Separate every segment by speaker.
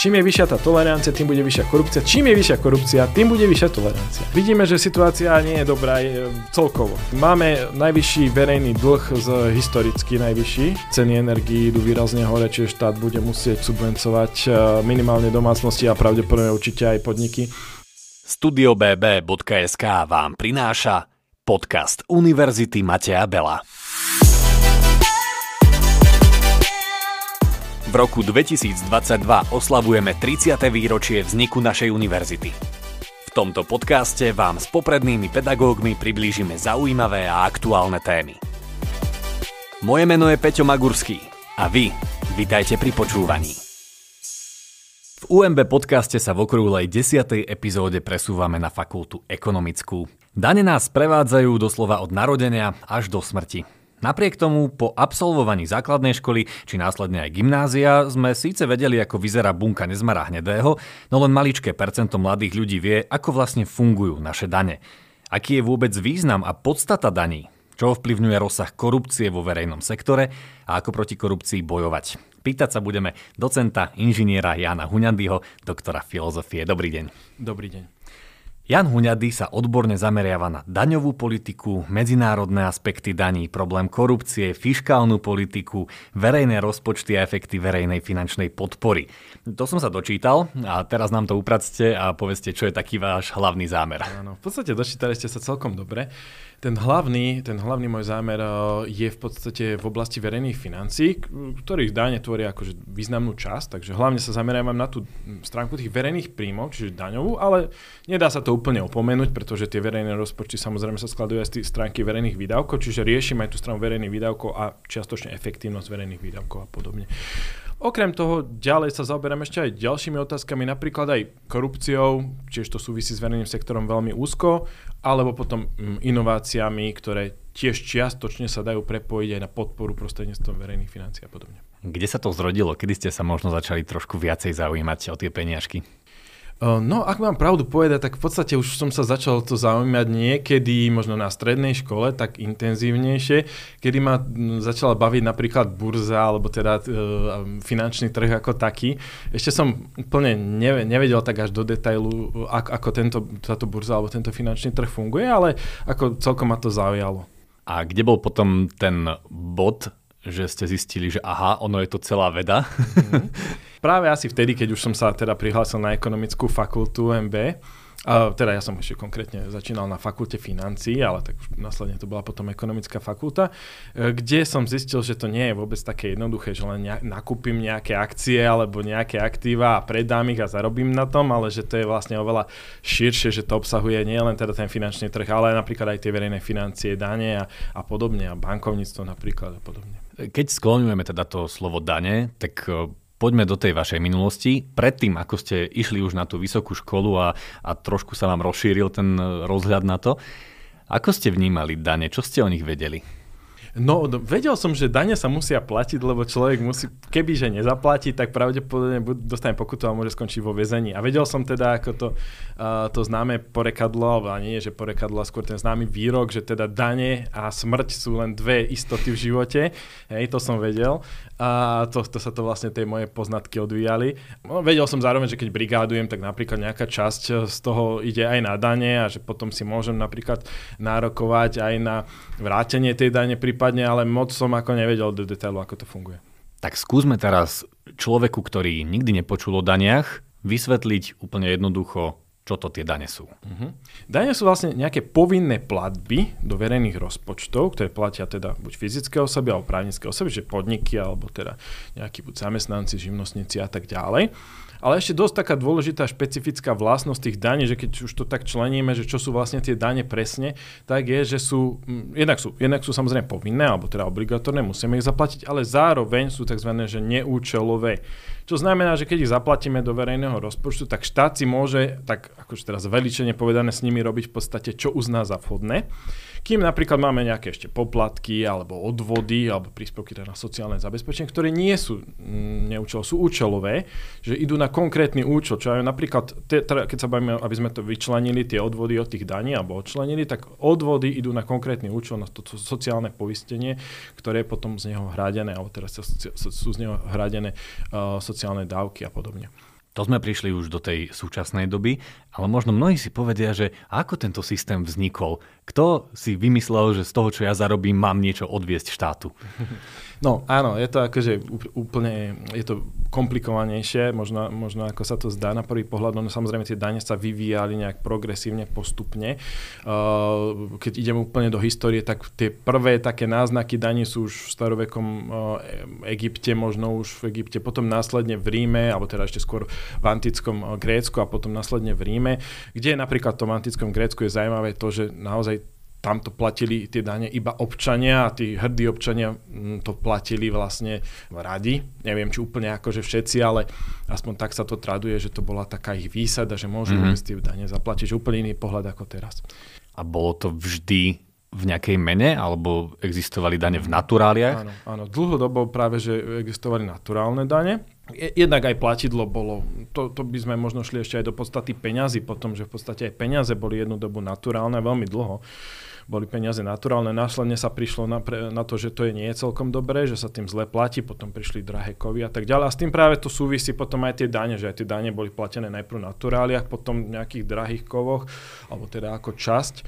Speaker 1: Čím je vyššia tá tolerancia, tým bude vyššia korupcia. Čím je vyššia korupcia, tým bude vyššia tolerancia. Vidíme, že situácia nie je dobrá je celkovo. Máme najvyšší verejný dlh z historicky najvyšší. Ceny energií idú výrazne hore, čiže štát bude musieť subvencovať e, minimálne domácnosti a pravdepodobne určite aj podniky.
Speaker 2: Studio BB.SK vám prináša podcast Univerzity Mateja Bela. V roku 2022 oslavujeme 30. výročie vzniku našej univerzity. V tomto podcaste vám s poprednými pedagógmi priblížime zaujímavé a aktuálne témy. Moje meno je Peťo Magurský a vy vitajte pri počúvaní. V UMB podcaste sa v okrúhlej 10. epizóde presúvame na fakultu ekonomickú. Dane nás prevádzajú doslova od narodenia až do smrti. Napriek tomu, po absolvovaní základnej školy či následne aj gymnázia sme síce vedeli, ako vyzerá bunka nezmara hnedého, no len maličké percento mladých ľudí vie, ako vlastne fungujú naše dane. Aký je vôbec význam a podstata daní? Čo ovplyvňuje rozsah korupcie vo verejnom sektore a ako proti korupcii bojovať? Pýtať sa budeme docenta inžiniera Jana Huňandyho, doktora filozofie. Dobrý deň.
Speaker 1: Dobrý deň.
Speaker 2: Jan Huňady sa odborne zameriava na daňovú politiku, medzinárodné aspekty daní, problém korupcie, fiškálnu politiku, verejné rozpočty a efekty verejnej finančnej podpory. To som sa dočítal a teraz nám to upracte a povedzte, čo je taký váš hlavný zámer.
Speaker 1: Áno, v podstate dočítali ste sa celkom dobre. Ten hlavný, ten hlavný môj zámer eh, je v podstate v oblasti verejných financí, ktorých dáne tvoria akože významnú časť, takže hlavne sa zameriavam na tú stránku tých verejných príjmov, čiže daňovú, ale nedá sa to úplne opomenúť, pretože tie verejné rozpočty samozrejme sa skladujú aj z tých stránky verejných výdavkov, čiže riešim aj tú stranu verejných výdavkov a čiastočne efektívnosť verejných výdavkov a podobne. Okrem toho ďalej sa zaoberám ešte aj ďalšími otázkami, napríklad aj korupciou, čiže to súvisí s verejným sektorom veľmi úzko, alebo potom mm, inováciami, ktoré tiež čiastočne sa dajú prepojiť aj na podporu prostredníctvom verejných financií a podobne.
Speaker 2: Kde sa to zrodilo? Kedy ste sa možno začali trošku viacej zaujímať o tie peniažky?
Speaker 1: No, ak mám pravdu povedať, tak v podstate už som sa začal to zaujímať niekedy, možno na strednej škole, tak intenzívnejšie, kedy ma začala baviť napríklad burza, alebo teda e, finančný trh ako taký. Ešte som úplne nevedel tak až do detailu, ako, ako tento, táto burza alebo tento finančný trh funguje, ale ako celkom ma to zaujalo.
Speaker 2: A kde bol potom ten bod, že ste zistili, že aha, ono je to celá veda?
Speaker 1: Mm-hmm. Práve asi vtedy, keď už som sa teda prihlásil na ekonomickú fakultu MB, a teda ja som ešte konkrétne začínal na fakulte financií, ale tak následne to bola potom ekonomická fakulta, kde som zistil, že to nie je vôbec také jednoduché, že len nakúpim nejaké akcie alebo nejaké aktíva a predám ich a zarobím na tom, ale že to je vlastne oveľa širšie, že to obsahuje nielen teda ten finančný trh, ale napríklad aj tie verejné financie, dane a, a podobne a bankovníctvo napríklad a podobne.
Speaker 2: Keď skloňujeme teda to slovo dane, tak e, poďme do tej vašej minulosti. Predtým, ako ste išli už na tú vysokú školu a, a trošku sa vám rozšíril ten e, rozhľad na to, ako ste vnímali dane? Čo ste o nich vedeli?
Speaker 1: No, vedel som, že dane sa musia platiť, lebo človek musí, keby že nezaplatí, tak pravdepodobne dostane pokutu a môže skončiť vo väzení. A vedel som teda, ako to, uh, to známe porekadlo, alebo nie, že porekadlo, skôr ten známy výrok, že teda dane a smrť sú len dve istoty v živote. Hej, to som vedel. A to, to sa to vlastne tej moje poznatky odvíjali. No, vedel som zároveň, že keď brigádujem, tak napríklad nejaká časť z toho ide aj na dane a že potom si môžem napríklad nárokovať aj na vrátenie tej dane pri prípadne, ale moc som ako nevedel do detailu, ako to funguje.
Speaker 2: Tak skúsme teraz človeku, ktorý nikdy nepočul o daniach, vysvetliť úplne jednoducho, čo to tie dane sú. Uh-huh.
Speaker 1: Dane sú vlastne nejaké povinné platby do verejných rozpočtov, ktoré platia teda buď fyzické osoby alebo právnické osoby, že podniky alebo teda nejakí buď zamestnanci, živnostníci a tak ďalej. Ale ešte dosť taká dôležitá špecifická vlastnosť tých daní, že keď už to tak členíme, že čo sú vlastne tie dane presne, tak je, že sú, mm, jednak sú, jednak sú samozrejme povinné, alebo teda obligatórne, musíme ich zaplatiť, ale zároveň sú tzv. Že neúčelové. Čo znamená, že keď ich zaplatíme do verejného rozpočtu, tak štát si môže, tak akože teraz veličene povedané, s nimi robiť v podstate, čo uzná za vhodné. Kým napríklad máme nejaké ešte poplatky alebo odvody alebo príspevky na sociálne zabezpečenie, ktoré nie sú mm, neúčelové, sú účelové, že idú na konkrétny účel, čo aj napríklad, teda, keď sa bavíme, aby sme to vyčlenili, tie odvody od tých daní alebo odčlenili, tak odvody idú na konkrétny účel, na to, sociálne poistenie, ktoré je potom z neho hradené, alebo teraz sú z neho hradené uh, sociálne dávky a podobne.
Speaker 2: To sme prišli už do tej súčasnej doby, ale možno mnohí si povedia, že ako tento systém vznikol, kto si vymyslel, že z toho, čo ja zarobím, mám niečo odviesť štátu.
Speaker 1: No áno, je to akože úplne, je to komplikovanejšie, možno, možno ako sa to zdá na prvý pohľad, no samozrejme tie dane sa vyvíjali nejak progresívne, postupne. Uh, keď ideme úplne do histórie, tak tie prvé také náznaky daní sú už v starovekom uh, Egypte, možno už v Egypte, potom následne v Ríme, alebo teda ešte skôr v antickom uh, Grécku a potom následne v Ríme, kde napríklad v tom antickom Grécku je zaujímavé to, že naozaj tam to platili tie dane iba občania a tí hrdí občania mm, to platili vlastne radi. Neviem, či úplne akože všetci, ale aspoň tak sa to traduje, že to bola taká ich výsada, že môžu mm-hmm. tie dane zaplatiť. Že úplne iný pohľad ako teraz.
Speaker 2: A bolo to vždy v nejakej mene, alebo existovali dane v naturáliach?
Speaker 1: Áno, áno. Dlhodobo práve, že existovali naturálne dane. Jednak aj platidlo bolo, to, to by sme možno šli ešte aj do podstaty peňazí, potom, že v podstate aj peniaze boli jednu dobu naturálne, veľmi dlho boli peniaze naturálne. Následne sa prišlo na, pre, na to, že to je nie celkom dobré, že sa tým zle platí, potom prišli drahé kovy a tak ďalej. A s tým práve to súvisí potom aj tie dane, že aj tie dane boli platené najprv na naturáliach, potom v nejakých drahých kovoch, alebo teda ako časť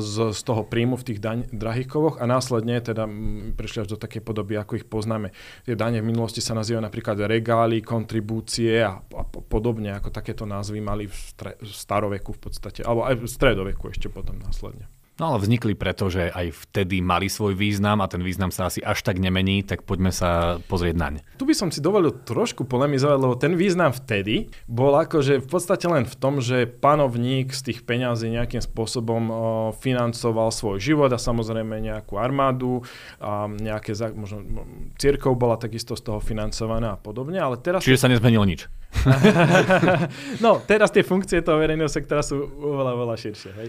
Speaker 1: z, z toho príjmu v tých daň, drahých kovoch a následne teda prišli až do takej podoby, ako ich poznáme. Tie dane v minulosti sa nazývajú napríklad regály, kontribúcie a, a podobne, ako takéto názvy mali v, stre, v staroveku v podstate, alebo aj v stredoveku ešte potom následne.
Speaker 2: No ale vznikli preto, že aj vtedy mali svoj význam a ten význam sa asi až tak nemení, tak poďme sa pozrieť naň.
Speaker 1: Tu by som si dovolil trošku polemizovať, lebo ten význam vtedy bol akože v podstate len v tom, že panovník z tých peňazí nejakým spôsobom financoval svoj život a samozrejme nejakú armádu a nejaké, možno církov bola takisto z toho financovaná a podobne, ale teraz...
Speaker 2: Čiže sa nezmenilo nič.
Speaker 1: No, teraz tie funkcie toho verejného sektora sú oveľa, oveľa širšie. Hej.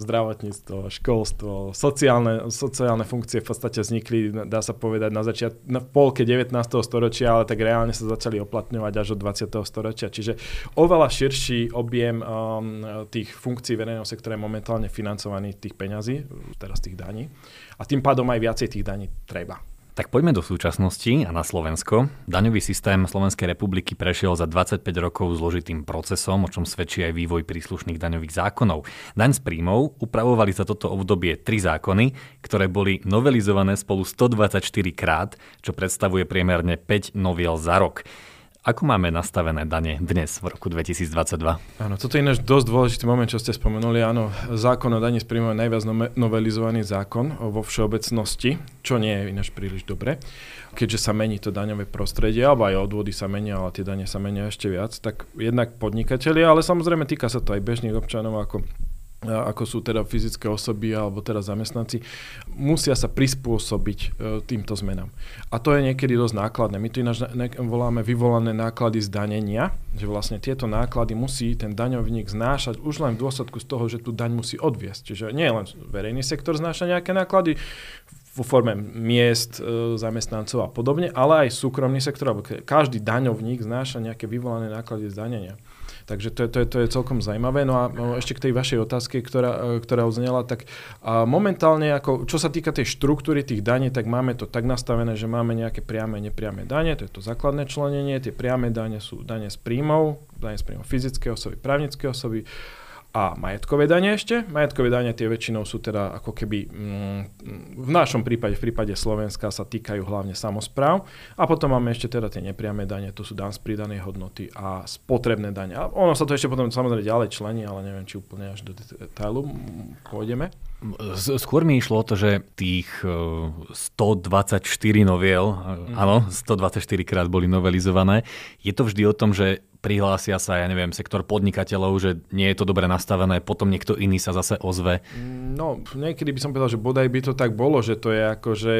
Speaker 1: Zdravotníctvo, školstvo, sociálne, sociálne funkcie v podstate vznikli, dá sa povedať, na začiat, na polke 19. storočia, ale tak reálne sa začali oplatňovať až od 20. storočia. Čiže oveľa širší objem um, tých funkcií verejného sektora je momentálne financovaný tých peňazí, teraz tých daní. A tým pádom aj viacej tých daní treba.
Speaker 2: Tak poďme do súčasnosti a na Slovensko. Daňový systém Slovenskej republiky prešiel za 25 rokov zložitým procesom, o čom svedčí aj vývoj príslušných daňových zákonov. Daň z príjmov upravovali za toto obdobie tri zákony, ktoré boli novelizované spolu 124 krát, čo predstavuje priemerne 5 noviel za rok. Ako máme nastavené dane dnes v roku 2022?
Speaker 1: Áno, toto je ináč dosť dôležitý moment, čo ste spomenuli. Áno, zákon o daní z príjmov je najviac novelizovaný zákon vo všeobecnosti, čo nie je ináč príliš dobre. Keďže sa mení to daňové prostredie, alebo aj odvody sa menia, ale tie dane sa menia ešte viac, tak jednak podnikatelia, ale samozrejme týka sa to aj bežných občanov ako ako sú teda fyzické osoby alebo teda zamestnanci, musia sa prispôsobiť e, týmto zmenám. A to je niekedy dosť nákladné. My to ináč voláme vyvolané náklady zdanenia, že vlastne tieto náklady musí ten daňovník znášať už len v dôsledku z toho, že tú daň musí odviesť. Čiže nie len verejný sektor znáša nejaké náklady, vo forme miest, e, zamestnancov a podobne, ale aj súkromný sektor, alebo každý daňovník znáša nejaké vyvolané náklady zdanenia. Takže to je, to je, to je celkom zaujímavé. No a no, ešte k tej vašej otázke, ktorá, e, ktorá odznela, tak momentálne, ako, čo sa týka tej štruktúry tých daní, tak máme to tak nastavené, že máme nejaké priame nepriame dane, to je to základné členenie, tie priame dane sú dane z príjmov, dane z príjmov fyzické osoby, právnické osoby, a majetkové dane ešte. Majetkové dane tie väčšinou sú teda ako keby mm, v našom prípade, v prípade Slovenska sa týkajú hlavne samozpráv. A potom máme ešte teda tie nepriame dane, to sú dan z pridanej hodnoty a spotrebné dane. A ono sa to ešte potom samozrejme ďalej člení, ale neviem, či úplne až do detailu pôjdeme.
Speaker 2: Skôr mi išlo o to, že tých 124 e, noviel, mm. áno, 124 krát boli novelizované. Je to vždy o tom, že prihlásia sa, ja neviem, sektor podnikateľov, že nie je to dobre nastavené, potom niekto iný sa zase ozve?
Speaker 1: No, niekedy by som povedal, že bodaj by to tak bolo, že to je akože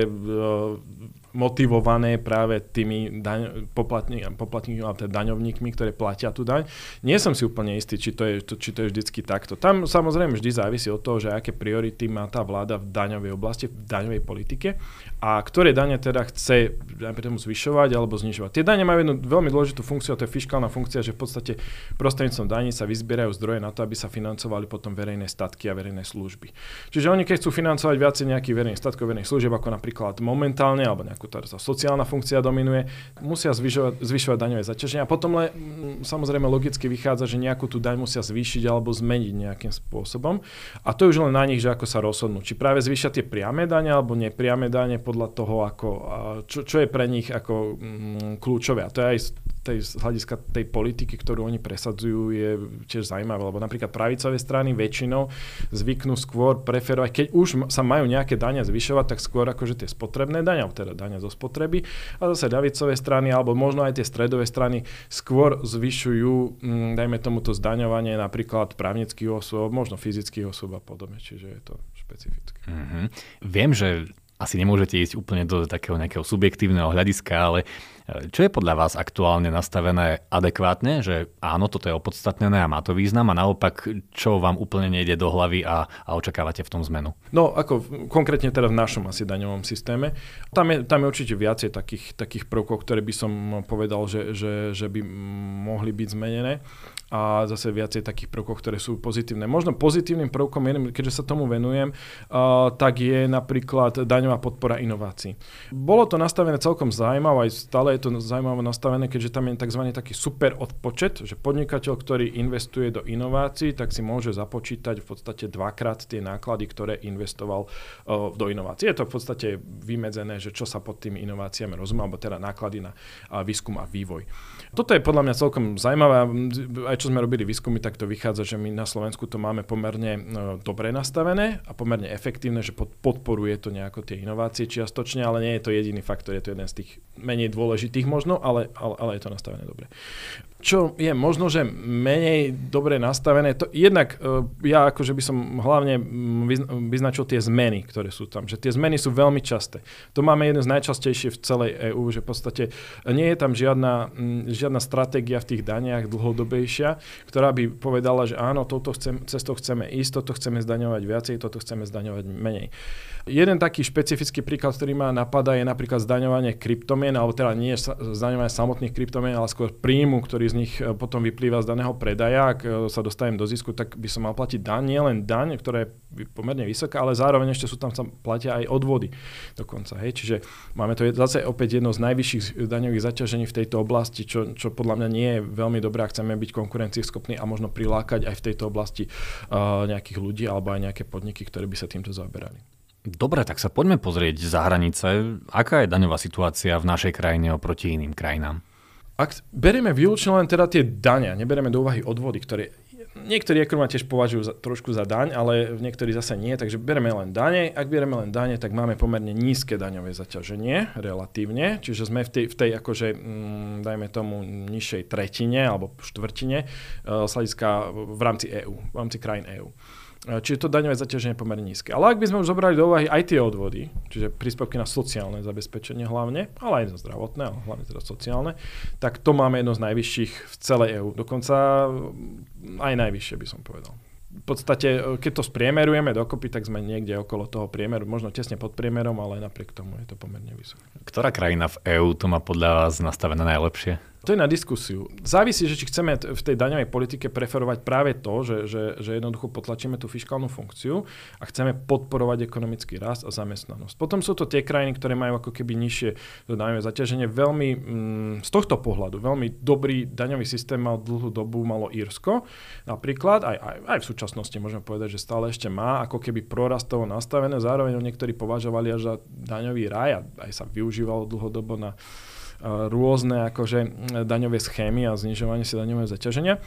Speaker 1: motivované práve tými daň, poplatníkmi alebo teda daňovníkmi, ktoré platia tú daň. Nie som si úplne istý, či to, je, to, či to je vždycky takto. Tam samozrejme vždy závisí od toho, že aké priority má tá vláda v daňovej oblasti, v daňovej politike a ktoré dane teda chce tomu zvyšovať alebo znižovať. Tie dane majú jednu veľmi dôležitú funkciu a to je fiskálna funkcia, že v podstate prostredníctvom daní sa vyzbierajú zdroje na to, aby sa financovali potom verejné statky a verejné služby. Čiže oni keď chcú financovať viacej nejakých verejných statkov, verejných služieb, ako napríklad momentálne alebo nejakú tá sociálna funkcia dominuje, musia zvyšovať, zvyšovať daňové zaťaženie a potom le, samozrejme logicky vychádza, že nejakú tú daň musia zvýšiť alebo zmeniť nejakým spôsobom. A to je už len na nich, že ako sa rozhodnú. Či práve zvýšia tie priame dane alebo nepriame dane podľa toho, ako, čo, čo je pre nich ako mm, kľúčové. A to je aj tej, z hľadiska tej politiky, ktorú oni presadzujú, je tiež zaujímavé, lebo napríklad pravicové strany väčšinou zvyknú skôr preferovať, keď už sa majú nejaké dania zvyšovať, tak skôr akože tie spotrebné dania, teda dania zo spotreby, a zase ľavicové strany, alebo možno aj tie stredové strany skôr zvyšujú, mm, dajme tomuto zdaňovanie napríklad právnických osôb, možno fyzických osôb a podobne, čiže je to špecifické.
Speaker 2: Mm-hmm. Viem, že asi nemôžete ísť úplne do takého nejakého subjektívneho hľadiska, ale čo je podľa vás aktuálne nastavené adekvátne, že áno, toto je opodstatnené a má to význam a naopak, čo vám úplne nejde do hlavy a, a očakávate v tom zmenu?
Speaker 1: No, ako konkrétne teda v našom asi daňovom systéme. Tam je, tam je určite viacej takých, takých prvkov, ktoré by som povedal, že, že, že by mohli byť zmenené a zase viacej takých prvkov, ktoré sú pozitívne. Možno pozitívnym prvkom, keďže sa tomu venujem, tak je napríklad daňová podpora inovácií. Bolo to nastavené celkom zaujímavé, aj stále je to zaujímavé nastavené, keďže tam je tzv. taký super odpočet, že podnikateľ, ktorý investuje do inovácií, tak si môže započítať v podstate dvakrát tie náklady, ktoré investoval uh, do inovácií. Je to v podstate vymedzené, že čo sa pod tými inováciami rozumie, alebo teda náklady na uh, výskum a vývoj. Toto je podľa mňa celkom zaujímavé, aj čo sme robili výskumy, tak to vychádza, že my na Slovensku to máme pomerne uh, dobre nastavené a pomerne efektívne, že pod, podporuje to nejako tie inovácie čiastočne, ale nie je to jediný faktor, je to jeden z tých menej dôležitých možno, ale, ale, ale je to nastavené dobre čo je možno, že menej dobre nastavené, to jednak uh, ja akože by som hlavne vyznačil tie zmeny, ktoré sú tam. Že tie zmeny sú veľmi časté. To máme jeden z najčastejších v celej EÚ, že v podstate nie je tam žiadna, žiadna stratégia v tých daniach dlhodobejšia, ktorá by povedala, že áno, touto chcem, cestou chceme ísť, toto chceme zdaňovať viacej, toto chceme zdaňovať menej. Jeden taký špecifický príklad, ktorý ma napadá, je napríklad zdaňovanie kryptomien, alebo teda nie zdaňovanie samotných kryptomien, ale skôr príjmu, ktorý nich e, potom vyplýva z daného predaja. Ak e, sa dostanem do zisku, tak by som mal platiť daň, nie len daň, ktorá je pomerne vysoká, ale zároveň ešte sú tam sa platia aj odvody dokonca. Hej. Čiže máme to zase opäť jedno z najvyšších daňových zaťažení v tejto oblasti, čo, čo podľa mňa nie je veľmi dobré, ak chceme byť konkurencieschopní a možno prilákať aj v tejto oblasti uh, nejakých ľudí alebo aj nejaké podniky, ktoré by sa týmto zaoberali.
Speaker 2: Dobre, tak sa poďme pozrieť za hranice. Aká je daňová situácia v našej krajine oproti iným krajinám?
Speaker 1: Ak berieme výlučne len teda tie dania, neberieme do úvahy odvody, ktoré niektorí ekonomia tiež považujú za, trošku za daň, ale niektorí zase nie, takže bereme len dane. Ak bereme len dane, tak máme pomerne nízke daňové zaťaženie relatívne, čiže sme v tej, v tej akože, mm, dajme tomu, nižšej tretine alebo štvrtine uh, hľadiska v rámci EÚ, v rámci krajín EÚ. Čiže to daňové zaťaženie je pomerne nízke. Ale ak by sme už zobrali do úvahy aj tie odvody, čiže príspevky na sociálne zabezpečenie hlavne, ale aj na zdravotné, ale hlavne teda sociálne, tak to máme jedno z najvyšších v celej EÚ. Dokonca aj najvyššie by som povedal. V podstate, e, keď to spriemerujeme dokopy, tak sme niekde okolo toho priemeru, možno tesne pod priemerom, ale napriek tomu je to pomerne vysoké.
Speaker 2: Ktorá krajina v EÚ to má podľa vás nastavené najlepšie?
Speaker 1: To je na diskusiu. Závisí, že či chceme v tej daňovej politike preferovať práve to, že, že, že jednoducho potlačíme tú fiskálnu funkciu a chceme podporovať ekonomický rast a zamestnanosť. Potom sú to tie krajiny, ktoré majú ako keby nižšie daňové zaťaženie. Veľmi mm, z tohto pohľadu veľmi dobrý daňový systém mal dlhú dobu malo Írsko. Napríklad aj, aj, aj v súčasnosti môžeme povedať, že stále ešte má ako keby prorastovo nastavené. Zároveň niektorí považovali až za daňový raj a aj sa využívalo dlhodobo na rôzne akože daňové schémy a znižovanie si daňového zaťaženia.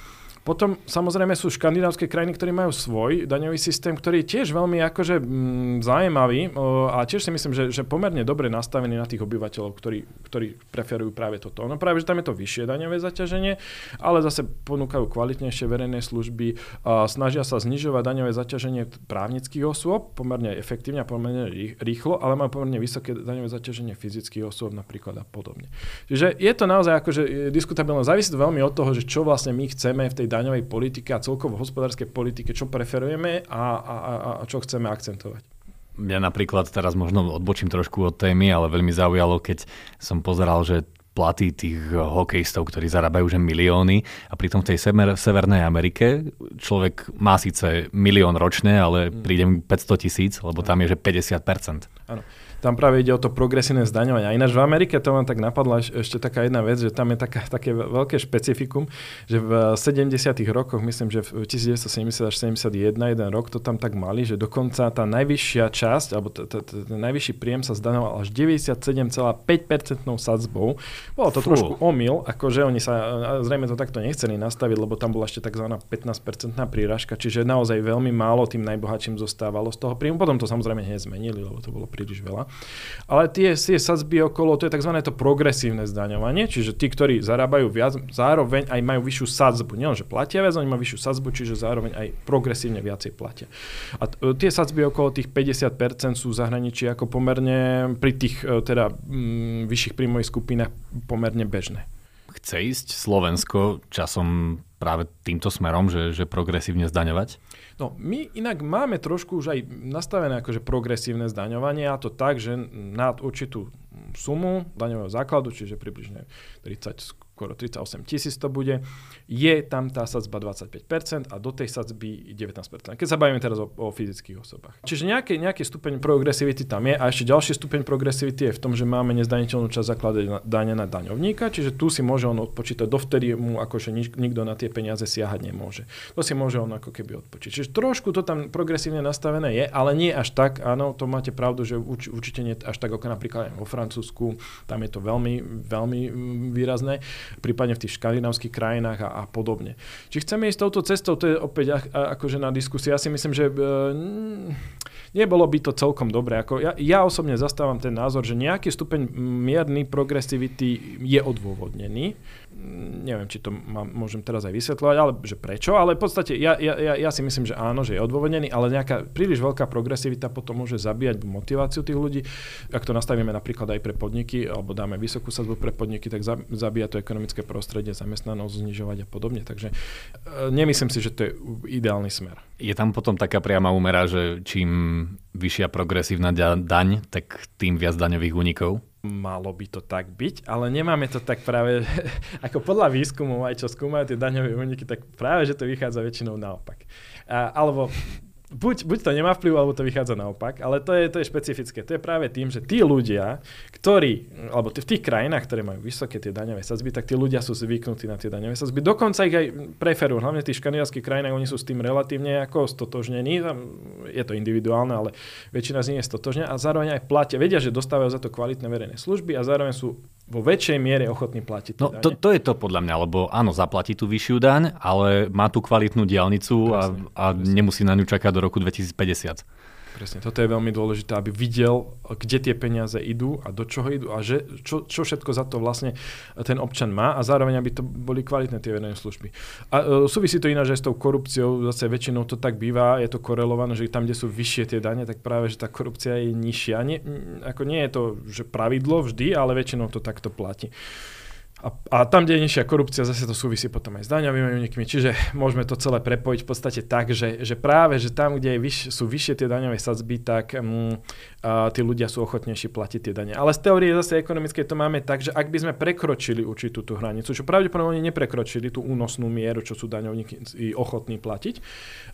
Speaker 1: Potom samozrejme sú škandinávské krajiny, ktoré majú svoj daňový systém, ktorý je tiež veľmi akože mm, zaujímavý a tiež si myslím, že, že pomerne dobre nastavený na tých obyvateľov, ktorí, ktorí preferujú práve toto. No práve, že tam je to vyššie daňové zaťaženie, ale zase ponúkajú kvalitnejšie verejné služby, a snažia sa znižovať daňové zaťaženie právnických osôb pomerne efektívne a pomerne rýchlo, ale majú pomerne vysoké daňové zaťaženie fyzických osôb napríklad a podobne. Čiže je to naozaj akože diskutabilné. Závisí to veľmi od toho, že čo vlastne my chceme v tej daňovej politike a celkovo hospodárskej politike, čo preferujeme a, a, a čo chceme akcentovať.
Speaker 2: Ja napríklad teraz možno odbočím trošku od témy, ale veľmi zaujalo, keď som pozeral, že platy tých hokejistov, ktorí zarábajú že milióny a pritom v tej sever, Severnej Amerike človek má síce milión ročne, ale mm. príde mi 500 tisíc, lebo tam je že 50%.
Speaker 1: Áno. Tam práve ide o to progresívne zdaňovanie. A ináč v Amerike to vám tak napadla ešte taká jedna vec, že tam je taká, také veľké špecifikum, že v 70. rokoch, myslím, že v 1970 až 71, jeden rok to tam tak mali, že dokonca tá najvyššia časť, alebo ten najvyšší príjem sa zdaňoval až 97,5% sadzbou. Bolo to trošku omyl, akože oni sa zrejme to takto nechceli nastaviť, lebo tam bola ešte tzv. 15% príražka, čiže naozaj veľmi málo tým najbohatším zostávalo z toho príjmu. Potom to samozrejme nezmenili, lebo to bolo príliš veľa. Ale tie, tie sadzby okolo, to je tzv. to progresívne zdaňovanie, čiže tí, ktorí zarábajú viac, zároveň aj majú vyššiu sadzbu. Nie že platia viac, oni majú vyššiu sadzbu, čiže zároveň aj progresívne viacej platia. A t- tie sadzby okolo tých 50% sú v zahraničí ako pomerne pri tých e, teda m, mm, vyšších príjmových skupinách pomerne bežné.
Speaker 2: Chce ísť Slovensko časom práve týmto smerom, že, že progresívne zdaňovať?
Speaker 1: No, my inak máme trošku už aj nastavené akože progresívne zdaňovanie a to tak, že nad určitú sumu daňového základu, čiže približne 30 skoro 38 tisíc to bude, je tam tá sadzba 25% a do tej sadzby 19%. Keď sa bavíme teraz o, o fyzických osobách. Čiže nejaký, nejaký stupeň progresivity tam je a ešte ďalší stupeň progresivity je v tom, že máme nezdaniteľnú časť zakladať dane na daňovníka, čiže tu si môže on odpočítať, dovtedy mu akože nik, nikto na tie peniaze siahať nemôže. To si môže on ako keby odpočiť. Čiže trošku to tam progresívne nastavené je, ale nie až tak, áno, to máte pravdu, že uč, určite nie až tak ako napríklad vo Francúzsku, tam je to veľmi, veľmi výrazné prípadne v tých škandinávskych krajinách a, a podobne. Či chceme ísť touto cestou, to je opäť akože na diskusiu. Ja si myslím, že e, nebolo by to celkom dobré. Ako ja, ja osobne zastávam ten názor, že nejaký stupeň mierny progresivity je odôvodnený neviem, či to má, môžem teraz aj vysvetľovať, ale že prečo, ale v podstate ja, ja, ja si myslím, že áno, že je odôvodnený, ale nejaká príliš veľká progresivita potom môže zabíjať motiváciu tých ľudí. Ak to nastavíme napríklad aj pre podniky, alebo dáme vysokú sadzbu pre podniky, tak zabíja to ekonomické prostredie, zamestnanosť znižovať a podobne. Takže e, nemyslím si, že to je ideálny smer.
Speaker 2: Je tam potom taká priama úmera, že čím vyššia progresívna daň, tak tým viac daňových únikov?
Speaker 1: Malo by to tak byť, ale nemáme to tak práve, ako podľa výskumov, aj čo skúmajú tie daňové úniky, tak práve, že to vychádza väčšinou naopak. A, alebo buď, buď to nemá vplyv, alebo to vychádza naopak, ale to je, to je špecifické. To je práve tým, že tí ľudia, ktorí, alebo v tých krajinách, ktoré majú vysoké tie daňové sadzby, tak tí ľudia sú zvyknutí na tie daňové sadzby. Dokonca ich aj preferujú, hlavne v tých škandinávskych krajinách, oni sú s tým relatívne ako stotožnení, je to individuálne, ale väčšina z nich je stotožnená a zároveň aj platia, vedia, že dostávajú za to kvalitné verejné služby a zároveň sú vo väčšej miere ochotní platiť.
Speaker 2: No to, to je to podľa mňa, lebo áno, zaplatí tú vyššiu daň, ale má tú kvalitnú diálnicu presne, a, a presne. nemusí na ňu čakať do roku 2050.
Speaker 1: Presne, toto je veľmi dôležité, aby videl, kde tie peniaze idú a do čoho idú a že, čo, čo všetko za to vlastne ten občan má a zároveň, aby to boli kvalitné tie verejné služby. A uh, súvisí to ináč aj s tou korupciou, zase väčšinou to tak býva, je to korelované, že tam, kde sú vyššie tie dane, tak práve, že tá korupcia je nižšia. Nie, ako nie je to že pravidlo vždy, ale väčšinou to takto platí. A, a tam, kde je nižšia korupcia, zase to súvisí potom aj s daňovými únikmi. Čiže môžeme to celé prepojiť v podstate tak, že, že práve, že tam, kde je vyš, sú vyššie tie daňové sadzby, tak um, tí ľudia sú ochotnejší platiť tie dane. Ale z teórie zase ekonomickej to máme tak, že ak by sme prekročili určitú tú hranicu, čo pravdepodobne neprekročili tú únosnú mieru, čo sú daňovníci ochotní platiť,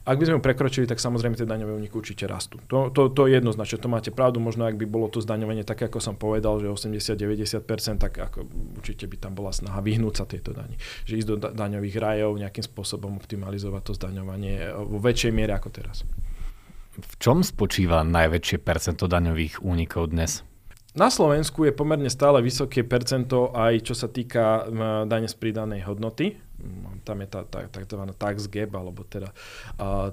Speaker 1: ak by sme ju prekročili, tak samozrejme tie daňové úniky určite rastú. To, to, to je jednoznačne, to máte pravdu, možno ak by bolo to zdaňovanie také, ako som povedal, že 80-90%, tak ako určite by tam bola snaha vyhnúť sa tejto dani. Že ísť do daňových rajov, nejakým spôsobom optimalizovať to zdaňovanie vo väčšej miere ako teraz.
Speaker 2: V čom spočíva najväčšie percento daňových únikov dnes?
Speaker 1: Na Slovensku je pomerne stále vysoké percento aj čo sa týka dane z pridanej hodnoty tam je tá, tzv. tax gap, alebo teda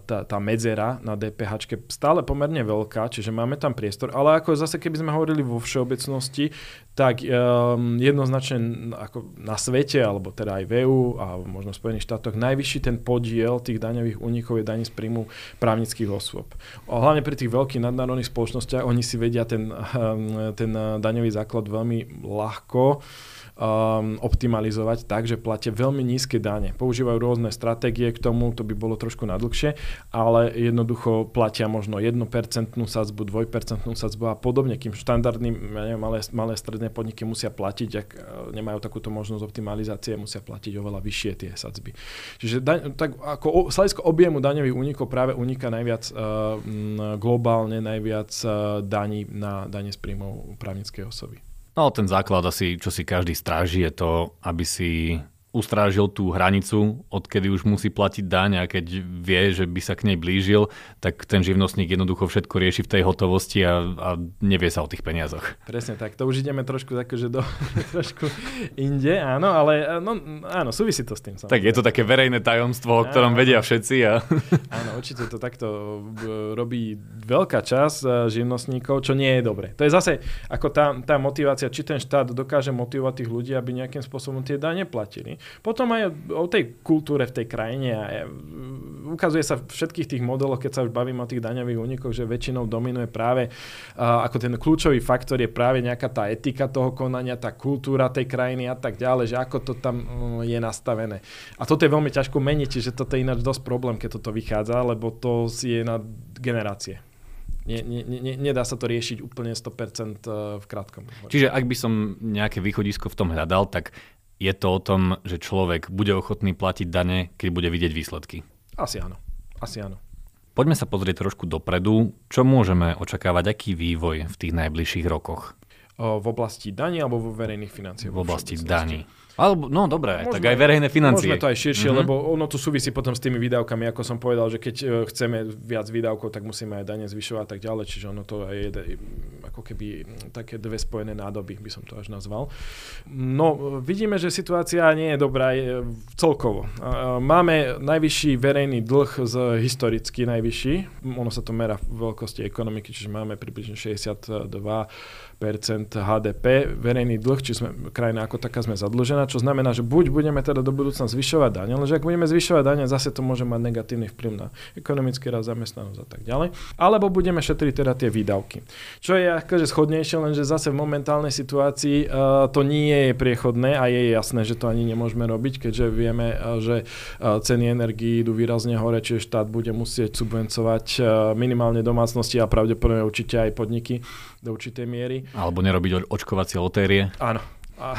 Speaker 1: tá, tá medzera na DPH stále pomerne veľká, čiže máme tam priestor, ale ako zase keby sme hovorili vo všeobecnosti, tak um, jednoznačne ako na svete, alebo teda aj v EU a možno v Spojených štátoch, najvyšší ten podiel tých daňových únikov je daní z príjmu právnických osôb. Hlavne pri tých veľkých nadnárodných spoločnostiach, oni si vedia ten, um, ten daňový základ veľmi ľahko um, optimalizovať tak, že platia veľmi nízke dane. Používajú rôzne stratégie k tomu, to by bolo trošku nadlhšie, ale jednoducho platia možno 1% sadzbu, 2% sadzbu a podobne, kým štandardní ja neviem, malé, malé stredné podniky musia platiť, ak e, nemajú takúto možnosť optimalizácie, musia platiť oveľa vyššie tie sadzby. Čiže daň, tak ako sladisko objemu daňových únikov práve uniká najviac uh, globálne najviac uh, daní na dane z príjmov právnickej osoby.
Speaker 2: No ten základ asi, čo si každý stráži, je to, aby si ustrážil tú hranicu, odkedy už musí platiť daň a keď vie, že by sa k nej blížil, tak ten živnostník jednoducho všetko rieši v tej hotovosti a, a nevie sa o tých peniazoch.
Speaker 1: Presne tak, to už ideme trošku akože do trošku inde, áno, ale no, áno, súvisí to s tým.
Speaker 2: Samozrejme. Tak je to také verejné tajomstvo, o ktorom áno, vedia všetci. A...
Speaker 1: Áno, určite to takto robí veľká časť e, živnostníkov, čo nie je dobre. To je zase ako tá, tá motivácia, či ten štát dokáže motivovať tých ľudí, aby nejakým spôsobom tie dane platili. Potom aj o tej kultúre v tej krajine a ukazuje sa v všetkých tých modeloch, keď sa už bavím o tých daňových únikoch, že väčšinou dominuje práve uh, ako ten kľúčový faktor je práve nejaká tá etika toho konania, tá kultúra tej krajiny a tak ďalej, že ako to tam uh, je nastavené. A toto je veľmi ťažko meniť, čiže toto je ináč dosť problém, keď toto vychádza, lebo to je na generácie. Nie, nie, nie, nedá sa to riešiť úplne 100% v krátkom.
Speaker 2: Čiže ak by som nejaké východisko v tom hľadal, tak je to o tom, že človek bude ochotný platiť dane, keď bude vidieť výsledky?
Speaker 1: Asi áno. Asi áno.
Speaker 2: Poďme sa pozrieť trošku dopredu. Čo môžeme očakávať, aký vývoj v tých najbližších rokoch?
Speaker 1: v oblasti daní alebo vo verejných financiách?
Speaker 2: V oblasti daní. Alebo, no dobré, môžeme, tak aj verejné financie.
Speaker 1: Môžeme to aj širšie, mm-hmm. lebo ono to súvisí potom s tými výdavkami, ako som povedal, že keď uh, chceme viac výdavkov, tak musíme aj dane zvyšovať a tak ďalej, čiže ono to je ako keby také dve spojené nádoby, by som to až nazval. No, vidíme, že situácia nie je dobrá je celkovo. Máme najvyšší verejný dlh z historicky najvyšší, ono sa to merá v veľkosti ekonomiky, čiže máme približne 62 HDP, verejný dlh, či sme krajina ako taká sme zadlžená, čo znamená, že buď budeme teda do budúcna zvyšovať dane, ale že ak budeme zvyšovať dane, zase to môže mať negatívny vplyv na ekonomický rast, zamestnanosť a tak ďalej, alebo budeme šetriť teda tie výdavky. Čo je akože schodnejšie, lenže zase v momentálnej situácii uh, to nie je priechodné a je jasné, že to ani nemôžeme robiť, keďže vieme, uh, že uh, ceny energií idú výrazne hore, čiže štát bude musieť subvencovať minimálne domácnosti a pravdepodobne určite aj podniky do určitej miery.
Speaker 2: Alebo nerobiť očkovacie lotérie.
Speaker 1: Áno, a,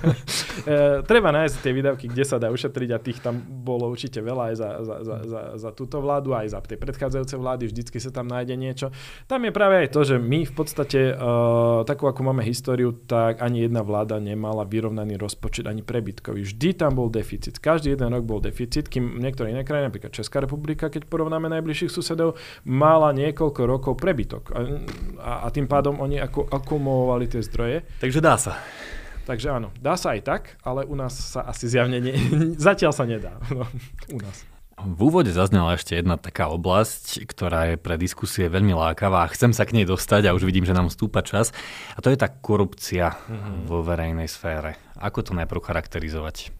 Speaker 1: e, treba nájsť tie výdavky, kde sa dá ušetriť a tých tam bolo určite veľa aj za, za, za, za, za túto vládu, aj za tie predchádzajúce vlády, vždycky sa tam nájde niečo. Tam je práve aj to, že my v podstate, uh, takú ako máme históriu, tak ani jedna vláda nemala vyrovnaný rozpočet ani prebytkový. Vždy tam bol deficit. Každý jeden rok bol deficit, kým niektoré iné krajiny, napríklad Česká republika, keď porovnáme najbližších susedov, mala niekoľko rokov prebytok. A, a, a tým pádom oni ako akumulovali tie zdroje.
Speaker 2: Takže dá sa.
Speaker 1: Takže áno, dá sa aj tak, ale u nás sa asi zjavne nie, zatiaľ sa nedá. No, u nás.
Speaker 2: V úvode zaznela ešte jedna taká oblasť, ktorá je pre diskusie veľmi lákavá a chcem sa k nej dostať a už vidím, že nám stúpa čas. A to je tá korupcia mm-hmm. vo verejnej sfére. Ako to najprv charakterizovať?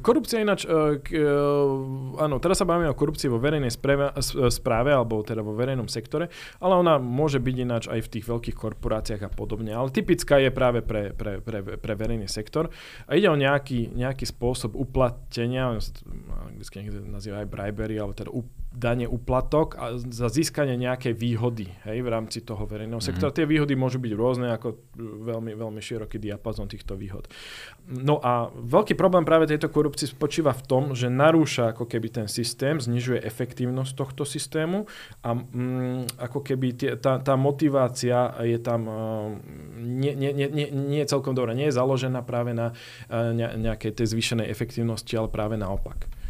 Speaker 1: Korupcia ináč, uh, uh, áno, teraz sa bavíme o korupcii vo verejnej správe, správe, alebo teda vo verejnom sektore, ale ona môže byť ináč aj v tých veľkých korporáciách a podobne. Ale typická je práve pre, pre, pre, pre verejný sektor. A ide o nejaký, nejaký spôsob uplatenia, anglicky nazýva aj bribery, alebo teda dane uplatok a za získanie nejakej výhody hej, v rámci toho verejného mm-hmm. sektora. Tie výhody môžu byť rôzne, ako veľmi, veľmi široký diapazon týchto výhod. No a veľký problém práve tejto korupcie spočíva v tom, že narúša ako keby ten systém, znižuje efektívnosť tohto systému a mm, ako keby tie, tá, tá motivácia je tam uh, nie, nie, nie, celkom dobrá. Nie je založená práve na uh, nejakej tej zvýšenej efektívnosti, ale práve naopak.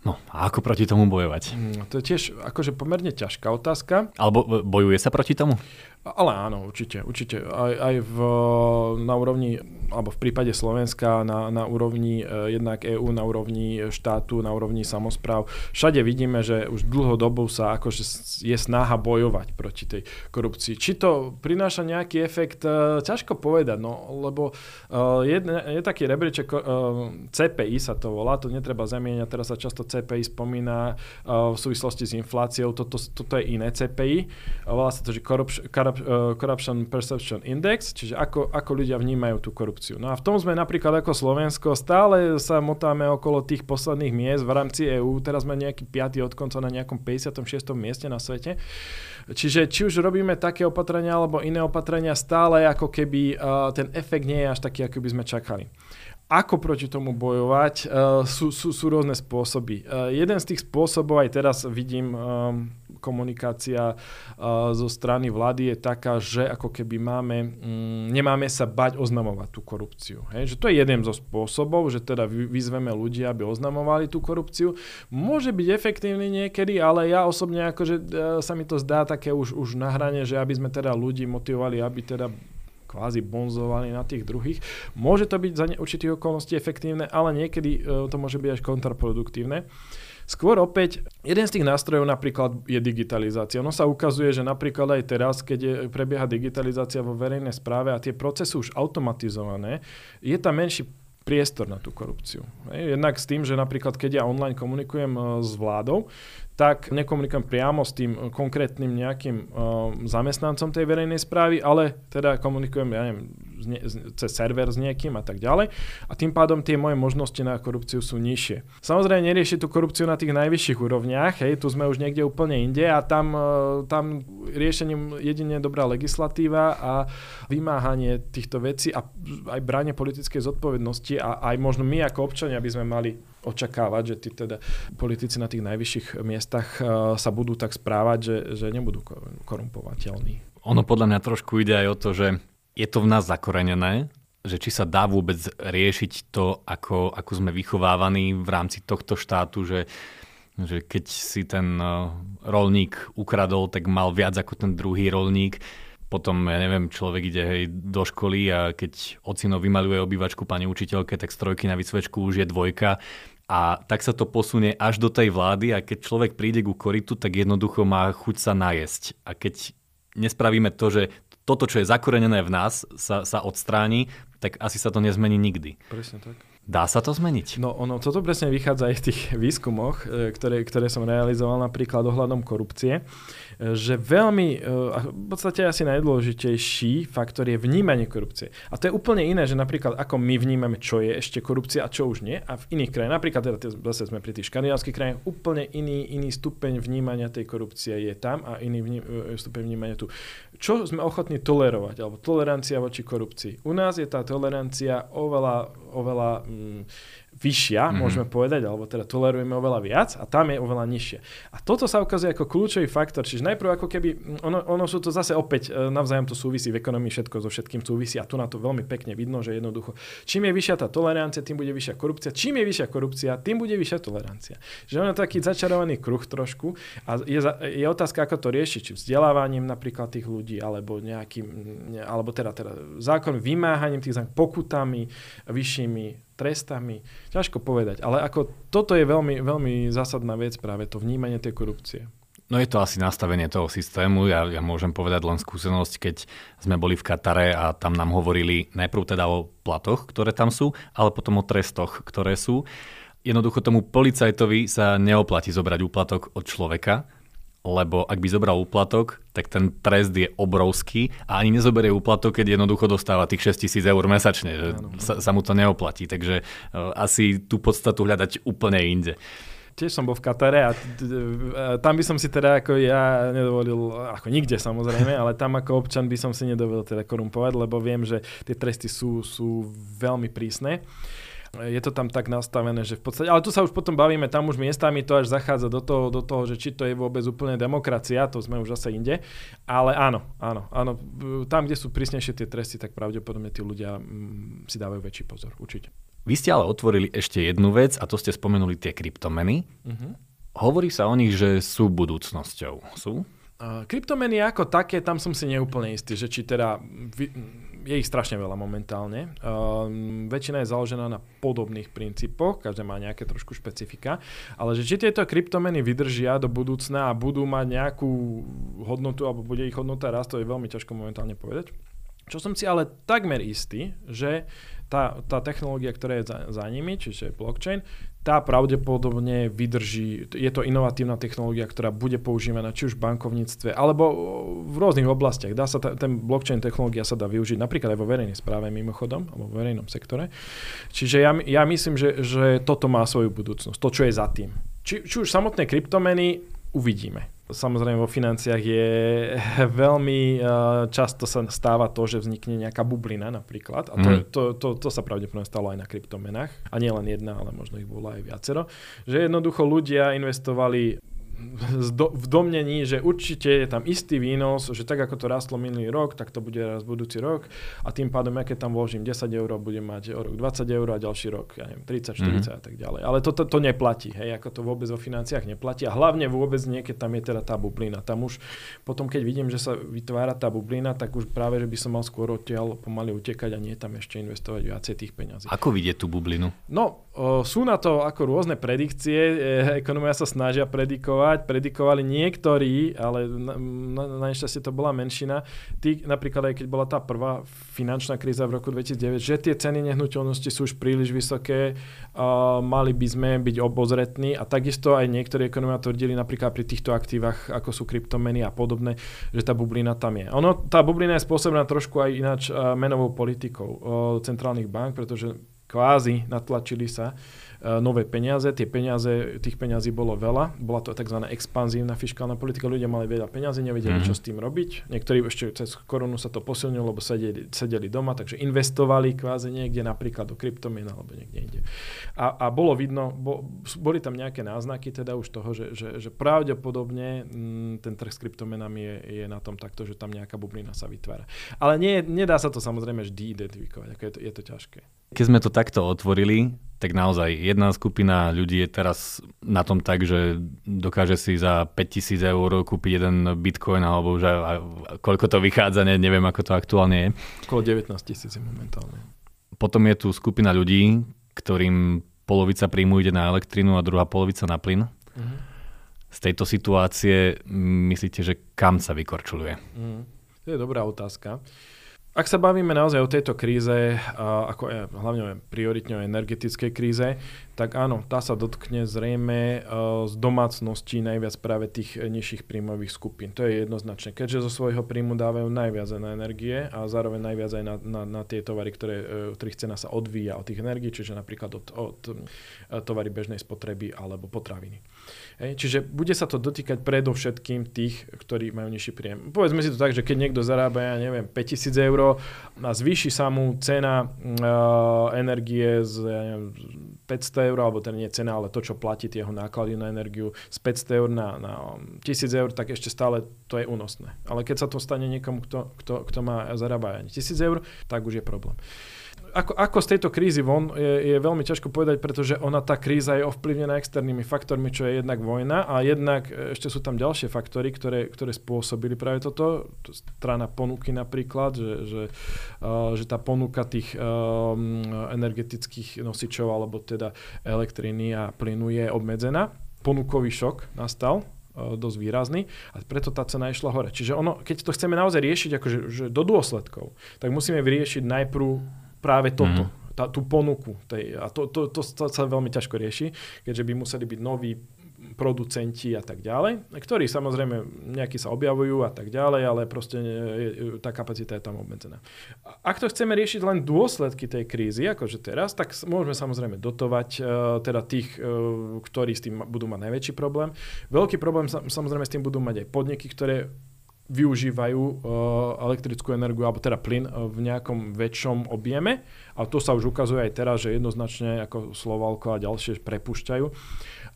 Speaker 2: No a ako proti tomu bojovať?
Speaker 1: Mm, to je tiež akože pomerne ťažká otázka.
Speaker 2: Alebo bojuje sa proti tomu?
Speaker 1: Ale áno, určite. určite. Aj, aj v, na úrovni, alebo v prípade Slovenska, na, na úrovni eh, jednak EÚ, na úrovni štátu, na úrovni samozpráv. Všade vidíme, že už dlhodobo sa akože je snaha bojovať proti tej korupcii. Či to prináša nejaký efekt, eh, ťažko povedať, no, lebo eh, je, je taký rebríček, CPI sa to volá, to netreba zamieňať, teraz sa často CPI spomína v súvislosti s infláciou, toto, toto je iné CPI, volá sa to, že Corruption Corruption Perception Index, čiže ako, ako ľudia vnímajú tú korupciu. No a v tom sme napríklad ako Slovensko stále sa motáme okolo tých posledných miest v rámci EÚ, teraz sme nejaký 5. od konca na nejakom 56. mieste na svete. Čiže či už robíme také opatrenia alebo iné opatrenia, stále ako keby uh, ten efekt nie je až taký, ako by sme čakali. Ako proti tomu bojovať? Uh, sú, sú, sú rôzne spôsoby. Uh, jeden z tých spôsobov, aj teraz vidím, um, komunikácia uh, zo strany vlády je taká, že ako keby máme, um, nemáme sa bať oznamovať tú korupciu. Hej? Že to je jeden zo spôsobov, že teda vyzveme ľudí, aby oznamovali tú korupciu. Môže byť efektívny niekedy, ale ja osobne akože uh, sa mi to zdá také už, už na hrane, že aby sme teda ľudí motivovali, aby teda kvázi bonzovali na tých druhých. Môže to byť za určitých okolností efektívne, ale niekedy e, to môže byť až kontraproduktívne. Skôr opäť, jeden z tých nástrojov napríklad je digitalizácia. Ono sa ukazuje, že napríklad aj teraz, keď je, prebieha digitalizácia vo verejnej správe a tie procesy už automatizované, je tam menší priestor na tú korupciu. Jednak s tým, že napríklad keď ja online komunikujem e, s vládou, tak nekomunikujem priamo s tým konkrétnym nejakým uh, zamestnancom tej verejnej správy, ale teda komunikujem, ja neviem, cez server s niekým a tak ďalej. A tým pádom tie moje možnosti na korupciu sú nižšie. Samozrejme nerieši tú korupciu na tých najvyšších úrovniach, hej, tu sme už niekde úplne inde a tam, uh, tam riešením jedine dobrá legislatíva a vymáhanie týchto vecí a aj bráne politickej zodpovednosti a aj možno my ako občania by sme mali očakávať, že tí teda politici na tých najvyšších miestach uh, sa budú tak správať, že, že nebudú korumpovateľní.
Speaker 2: Ono podľa mňa trošku ide aj o to, že je to v nás zakorenené, že či sa dá vôbec riešiť to, ako, ako sme vychovávaní v rámci tohto štátu, že, že keď si ten uh, rolník ukradol, tak mal viac ako ten druhý rolník potom, ja neviem, človek ide hej, do školy a keď ocino vymaluje obývačku pani učiteľke, tak z trojky na vysvečku už je dvojka. A tak sa to posunie až do tej vlády a keď človek príde ku koritu, tak jednoducho má chuť sa najesť. A keď nespravíme to, že toto, čo je zakorenené v nás, sa, sa odstráni, tak asi sa to nezmení nikdy.
Speaker 1: Presne tak.
Speaker 2: Dá sa to zmeniť?
Speaker 1: No ono, toto presne vychádza aj v tých výskumoch, e, ktoré, ktoré som realizoval napríklad ohľadom korupcie že veľmi, eh, v podstate asi najdôležitejší faktor je vnímanie korupcie. A to je úplne iné, že napríklad ako my vnímame, čo je ešte korupcia a čo už nie. A v iných krajinách, napríklad teda zase sme pri tých škandinávskych krajinách, úplne iný, iný stupeň vnímania tej korupcie je tam a iný vním, eh, stupeň vnímania tu. Čo sme ochotní tolerovať, alebo tolerancia voči korupcii. U nás je tá tolerancia oveľa, oveľa mm, vyššia, mm-hmm. môžeme povedať, alebo teda tolerujeme oveľa viac a tam je oveľa nižšia. A toto sa ukazuje ako kľúčový faktor, čiže najprv ako keby, ono, ono sú to zase opäť, e, navzájom to súvisí v ekonomii, všetko so všetkým súvisí a tu na to veľmi pekne vidno, že jednoducho, čím je vyššia tá tolerancia, tým bude vyššia korupcia, čím je vyššia korupcia, tým bude vyššia tolerancia. Že ono je taký začarovaný kruh trošku a je, je otázka, ako to riešiť, či vzdelávaním napríklad tých ľudí, alebo nejakým, alebo teda, teda zákon vymáhaním tých pokutami vyššími, trestami. Ťažko povedať, ale ako toto je veľmi, veľmi zásadná vec práve to vnímanie tej korupcie.
Speaker 2: No je to asi nastavenie toho systému. Ja, ja môžem povedať len skúsenosť, keď sme boli v Katare a tam nám hovorili najprv teda o platoch, ktoré tam sú, ale potom o trestoch, ktoré sú. Jednoducho tomu policajtovi sa neoplatí zobrať úplatok od človeka, lebo ak by zobral úplatok, tak ten trest je obrovský a ani nezoberie úplatok, keď jednoducho dostáva tých 6 tisíc eur mesačne, že sa, sa mu to neoplatí. Takže uh, asi tú podstatu hľadať úplne inde.
Speaker 1: Tiež som bol v Katare a tam by som si teda ako ja nedovolil, ako nikde samozrejme, ale tam ako občan by som si nedovolil teda korumpovať, lebo viem, že tie tresty sú, sú veľmi prísne. Je to tam tak nastavené, že v podstate, ale tu sa už potom bavíme, tam už miestami to až zachádza do toho, do toho, že či to je vôbec úplne demokracia, to sme už zase inde. Ale áno, áno, áno, tam, kde sú prísnejšie tie tresty, tak pravdepodobne tí ľudia mm, si dávajú väčší pozor, určite.
Speaker 2: Vy ste ale otvorili ešte jednu vec a to ste spomenuli tie kryptomeny. Uh-huh. Hovorí sa o nich, že sú budúcnosťou. Sú?
Speaker 1: Uh, kryptomeny ako také, tam som si neúplne istý, že či teda vy, je ich strašne veľa momentálne. Um, väčšina je založená na podobných princípoch, každá má nejaké trošku špecifika, ale že či tieto kryptomeny vydržia do budúcna a budú mať nejakú hodnotu, alebo bude ich hodnota rast, to je veľmi ťažko momentálne povedať. Čo som si ale takmer istý, že tá, tá technológia, ktorá je za, za nimi, čiže blockchain, tá pravdepodobne vydrží, je to inovatívna technológia, ktorá bude používaná či už v bankovníctve, alebo v rôznych oblastiach. Dá sa ta, ten blockchain technológia sa dá využiť napríklad aj vo verejnej správe mimochodom, alebo v verejnom sektore. Čiže ja, ja myslím, že, že toto má svoju budúcnosť, to, čo je za tým. Či, či už samotné kryptomeny, uvidíme. Samozrejme vo financiách je veľmi uh, často sa stáva to, že vznikne nejaká bublina napríklad. A to, mm. to, to, to sa pravdepodobne stalo aj na kryptomenách. A nie len jedna, ale možno ich bolo aj viacero, že jednoducho ľudia investovali v domnení, že určite je tam istý výnos, že tak ako to rastlo minulý rok, tak to bude raz budúci rok a tým pádom, ja keď tam vložím 10 eur, budem mať o rok 20 eur a ďalší rok, ja neviem, 30, 40 mm. a tak ďalej. Ale to, to, to neplatí, hej, ako to vôbec vo financiách neplatí a hlavne vôbec niekedy tam je teda tá bublina. Tam už potom, keď vidím, že sa vytvára tá bublina, tak už práve, že by som mal skôr odtiaľ pomaly utekať a nie tam ešte investovať viacej tých peňazí.
Speaker 2: Ako vidieť tú bublinu?
Speaker 1: No, o, sú na to ako rôzne predikcie, e, ekonomia sa snažia predikovať predikovali niektorí, ale na, na, na nešťastie to bola menšina. Tí, napríklad aj keď bola tá prvá finančná kríza v roku 2009, že tie ceny nehnuteľnosti sú už príliš vysoké, uh, mali by sme byť obozretní a takisto aj niektorí ekonomia tvrdili napríklad pri týchto aktívach, ako sú kryptomeny a podobné, že tá bublina tam je. Ono, tá bublina je spôsobená trošku aj ináč menovou politikou uh, centrálnych bank, pretože kvázi natlačili sa E, nové peniaze. Tie peniaze, tých peniazí bolo veľa. Bola to tzv. expanzívna fiskálna politika. Ľudia mali veľa peniazy, nevedeli, mm-hmm. čo s tým robiť. Niektorí ešte cez korunu sa to posilnilo, lebo sedeli, sedeli doma, takže investovali kvázi niekde, napríklad do kryptomien alebo niekde inde. A, a bolo vidno, bo, boli tam nejaké náznaky teda už toho, že, že, že pravdepodobne m, mm, ten trh s kryptomenami je, je na tom takto, že tam nejaká bublina sa vytvára. Ale nie, nedá sa to samozrejme vždy identifikovať, ako je to, je to ťažké.
Speaker 2: Keď sme to takto otvorili, tak naozaj jedna skupina ľudí je teraz na tom tak, že dokáže si za 5000 eur kúpiť jeden bitcoin, alebo že koľko to vychádza, ne, neviem ako to aktuálne je.
Speaker 1: Okolo 19 tisíc momentálne.
Speaker 2: Potom je tu skupina ľudí, ktorým polovica príjmu ide na elektrínu a druhá polovica na plyn. Uh-huh. Z tejto situácie myslíte, že kam sa vykorčuluje? Uh-huh.
Speaker 1: To je dobrá otázka. Ak sa bavíme naozaj o tejto kríze, ako je, hlavne prioritne o energetickej kríze, tak áno, tá sa dotkne zrejme z domácností najviac práve tých nižších príjmových skupín. To je jednoznačné, keďže zo svojho príjmu dávajú najviac na energie a zároveň najviac aj na, na, na tie tovary, ktoré, e, ktorých cena sa odvíja od tých energií, čiže napríklad od, od e, tovary bežnej spotreby alebo potraviny. Čiže bude sa to dotýkať predovšetkým tých, ktorí majú nižší príjem. Povedzme si to tak, že keď niekto zarába, ja neviem, 5000 eur a zvýši sa mu cena uh, energie z ja neviem, 500 eur, alebo teda nie cena, ale to, čo platí jeho náklady na energiu z 500 eur na, na 1000 eur, tak ešte stále to je únosné. Ale keď sa to stane niekomu, kto, kto, kto má zarába ani 1000 eur, tak už je problém ako, ako z tejto krízy von je, je veľmi ťažko povedať, pretože ona tá kríza je ovplyvnená externými faktormi, čo je jednak vojna a jednak e, ešte sú tam ďalšie faktory, ktoré, ktoré spôsobili práve toto. Strana ponuky napríklad, že, že, uh, že tá ponuka tých um, energetických nosičov alebo teda elektriny a plynu je obmedzená. Ponukový šok nastal, dosť výrazný a preto tá cena išla hore. Čiže ono, keď to chceme naozaj riešiť akože, že do dôsledkov, tak musíme vyriešiť najprv práve toto. Mm. Tá, tú ponuku. Tej, a to, to, to, to sa veľmi ťažko rieši, keďže by museli byť noví producenti a tak ďalej, ktorí samozrejme nejakí sa objavujú a tak ďalej, ale proste je, tá kapacita je tam obmedzená. Ak to chceme riešiť len dôsledky tej krízy, akože teraz, tak môžeme samozrejme dotovať uh, teda tých, ktorí s tým budú mať najväčší problém. Veľký problém samozrejme s tým budú mať aj podniky, ktoré využívajú uh, elektrickú energiu alebo teda plyn uh, v nejakom väčšom objeme. A to sa už ukazuje aj teraz, že jednoznačne ako Slovalko a ďalšie prepúšťajú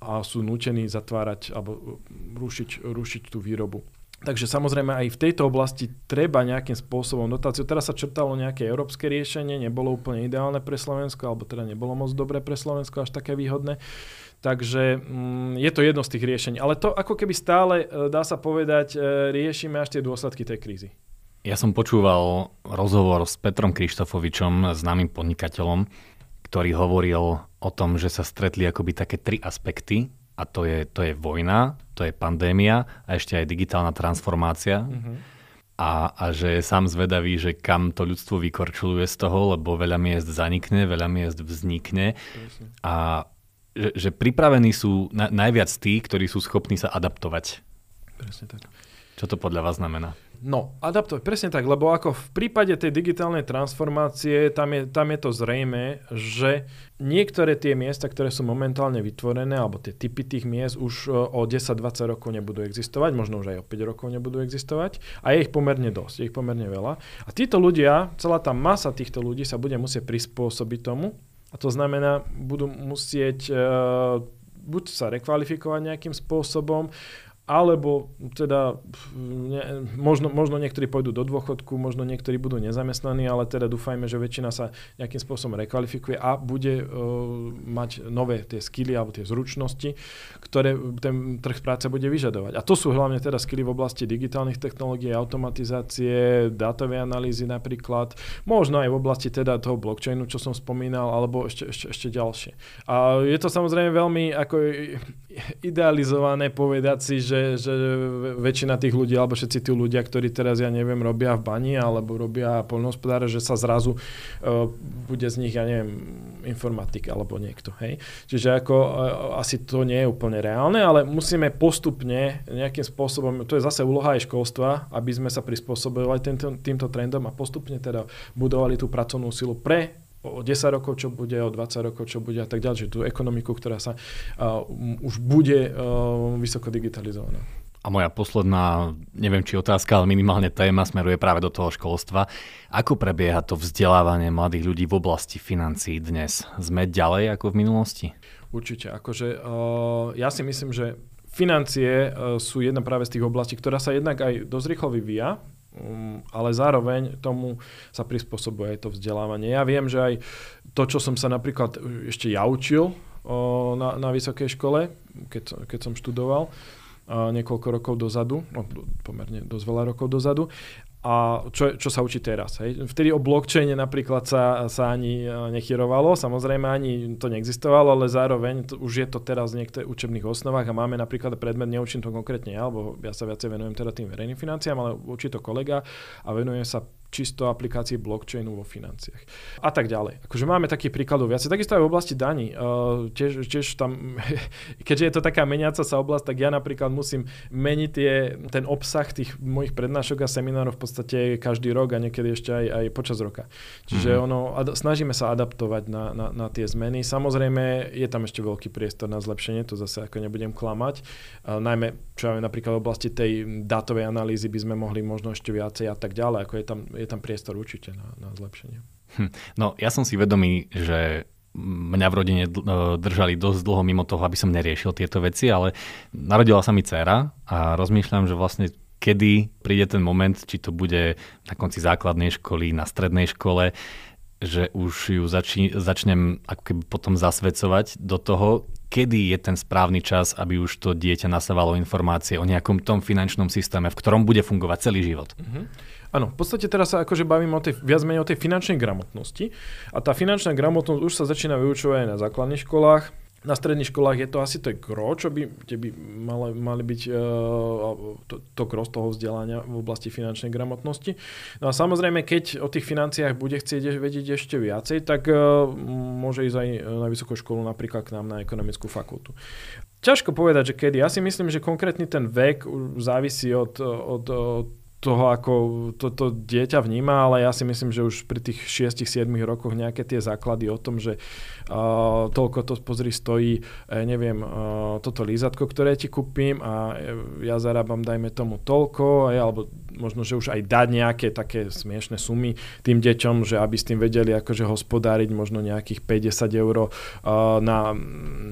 Speaker 1: a sú nutení zatvárať alebo rušiť, rušiť tú výrobu. Takže samozrejme aj v tejto oblasti treba nejakým spôsobom dotáciu. Teraz sa črtalo nejaké európske riešenie, nebolo úplne ideálne pre Slovensko, alebo teda nebolo moc dobré pre Slovensko, až také výhodné. Takže mm, je to jedno z tých riešení. Ale to ako keby stále, e, dá sa povedať, e, riešime až tie dôsledky tej krízy.
Speaker 2: Ja som počúval rozhovor s Petrom Krištofovičom, známym podnikateľom, ktorý hovoril o tom, že sa stretli akoby také tri aspekty a to je, to je vojna, to je pandémia a ešte aj digitálna transformácia. Mm-hmm. a, a že je sám zvedavý, že kam to ľudstvo vykorčuluje z toho, lebo veľa miest zanikne, veľa miest vznikne a že, že pripravení sú na, najviac tí, ktorí sú schopní sa adaptovať.
Speaker 1: Presne tak.
Speaker 2: Čo to podľa vás znamená?
Speaker 1: No, adaptovať, presne tak, lebo ako v prípade tej digitálnej transformácie, tam je, tam je to zrejme, že niektoré tie miesta, ktoré sú momentálne vytvorené, alebo tie typy tých miest už e, o 10-20 rokov nebudú existovať, možno už aj o 5 rokov nebudú existovať a je ich pomerne dosť, je ich pomerne veľa. A títo ľudia, celá tá masa týchto ľudí sa bude musieť prispôsobiť tomu a to znamená, budú musieť uh, buď sa rekvalifikovať nejakým spôsobom, alebo teda ne, možno, možno niektorí pôjdu do dôchodku, možno niektorí budú nezamestnaní, ale teda dúfajme, že väčšina sa nejakým spôsobom rekvalifikuje a bude uh, mať nové tie skily alebo tie zručnosti, ktoré ten trh práce bude vyžadovať. A to sú hlavne teda skily v oblasti digitálnych technológií, automatizácie, dátovej analýzy napríklad, možno aj v oblasti teda toho blockchainu, čo som spomínal, alebo ešte, ešte, ešte ďalšie. A je to samozrejme veľmi ako idealizované povedať si, že že, že väčšina tých ľudí, alebo všetci tí ľudia, ktorí teraz, ja neviem, robia v bani alebo robia poľnohospodára, že sa zrazu uh, bude z nich, ja neviem, informatik alebo niekto. Hej? Čiže ako uh, asi to nie je úplne reálne, ale musíme postupne nejakým spôsobom, to je zase úloha aj školstva, aby sme sa prispôsobovali týmto, týmto trendom a postupne teda budovali tú pracovnú silu pre o 10 rokov, čo bude, o 20 rokov, čo bude a tak ďalej. Že tú ekonomiku, ktorá sa uh, už bude uh, vysoko digitalizovaná.
Speaker 2: A moja posledná, neviem či otázka, ale minimálne téma smeruje práve do toho školstva. Ako prebieha to vzdelávanie mladých ľudí v oblasti financií dnes? Sme ďalej ako v minulosti?
Speaker 1: Určite. Akože, uh, ja si myslím, že financie uh, sú jedna práve z tých oblastí, ktorá sa jednak aj dosť rýchlo vyvíja. Um, ale zároveň tomu sa prispôsobuje aj to vzdelávanie. Ja viem, že aj to, čo som sa napríklad ešte ja učil o, na, na vysokej škole, keď, keď som študoval, niekoľko rokov dozadu, no, pomerne dosť veľa rokov dozadu, a čo, čo sa učí teraz. Hej. Vtedy o blockchaine napríklad sa, sa ani e, nechyrovalo, samozrejme ani to neexistovalo, ale zároveň to, už je to teraz v niektorých učebných osnovách a máme napríklad predmet, neučím to konkrétne ja, lebo ja sa viacej venujem teda tým verejným financiám, ale učí to kolega a venuje sa čisto aplikácii blockchainu vo financiách. A tak ďalej. Akože máme takých príkladov viacej. Takisto aj v oblasti daní. Uh, tiež, tiež tam, keďže je to taká meniaca sa oblasť, tak ja napríklad musím meniť tie, ten obsah tých mojich prednášok a seminárov v podstate každý rok a niekedy ešte aj, aj počas roka. Čiže mm-hmm. ono, ad, snažíme sa adaptovať na, na, na tie zmeny. Samozrejme, je tam ešte veľký priestor na zlepšenie, to zase ako nebudem klamať. Uh, najmä, čo aj napríklad v oblasti tej dátovej analýzy by sme mohli možno ešte viacej a tak ďalej. Ako je tam, je tam priestor určite na, na zlepšenie.
Speaker 2: Hm. No ja som si vedomý, že mňa v rodine e, držali dosť dlho mimo toho, aby som neriešil tieto veci, ale narodila sa mi dcéra a rozmýšľam, že vlastne kedy príde ten moment, či to bude na konci základnej školy, na strednej škole, že už ju zači- začnem ako keby potom zasvedcovať do toho, kedy je ten správny čas, aby už to dieťa nasávalo informácie o nejakom tom finančnom systéme, v ktorom bude fungovať celý život. Uh-huh.
Speaker 1: Áno, v podstate teraz sa akože bavím o tej, viac menej o tej finančnej gramotnosti. A tá finančná gramotnosť už sa začína vyučovať aj na základných školách. Na stredných školách je to asi to gro, čo by, kde by mali, mali byť uh, to, to gro z toho vzdelania v oblasti finančnej gramotnosti. No a samozrejme, keď o tých financiách bude chcieť vedieť ešte viacej, tak uh, môže ísť aj na vysokú školu, napríklad k nám na ekonomickú fakultu. Ťažko povedať, že kedy. Ja si myslím, že konkrétny ten vek závisí od, od, od toho, ako to, to dieťa vníma, ale ja si myslím, že už pri tých 6-7 rokoch nejaké tie základy o tom, že uh, toľko to pozri stojí, uh, neviem, uh, toto lízatko, ktoré ti kúpim a ja zarábam, dajme tomu toľko, aj, alebo možno, že už aj dať nejaké také smiešne sumy tým deťom, že aby s tým vedeli akože hospodáriť možno nejakých 50 eur uh, na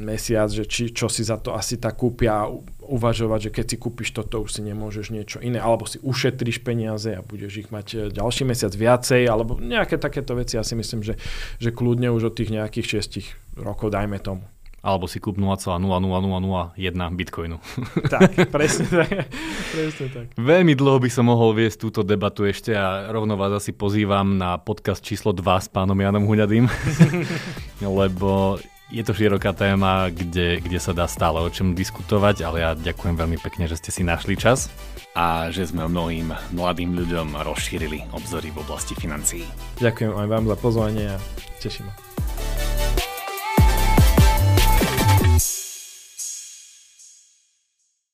Speaker 1: mesiac, že či, čo si za to asi tak kúpia uvažovať, že keď si kúpiš toto, už si nemôžeš niečo iné, alebo si ušetríš peniaze a budeš ich mať e, ďalší mesiac viacej, alebo nejaké takéto veci. Ja si myslím, že, že kľudne už od tých nejakých 6 rokov dajme tomu.
Speaker 2: Alebo si kúp 0,00001 bitcoinu.
Speaker 1: Tak, presne tak. presne tak.
Speaker 2: Veľmi dlho by som mohol viesť túto debatu ešte a rovno vás asi pozývam na podcast číslo 2 s pánom Janom Huňadým, lebo Je to široká téma, kde, kde sa dá stále o čom diskutovať, ale ja ďakujem veľmi pekne, že ste si našli čas.
Speaker 3: A že sme mnohým mladým ľuďom rozšírili obzory v oblasti financií.
Speaker 1: Ďakujem aj vám za pozvanie a teším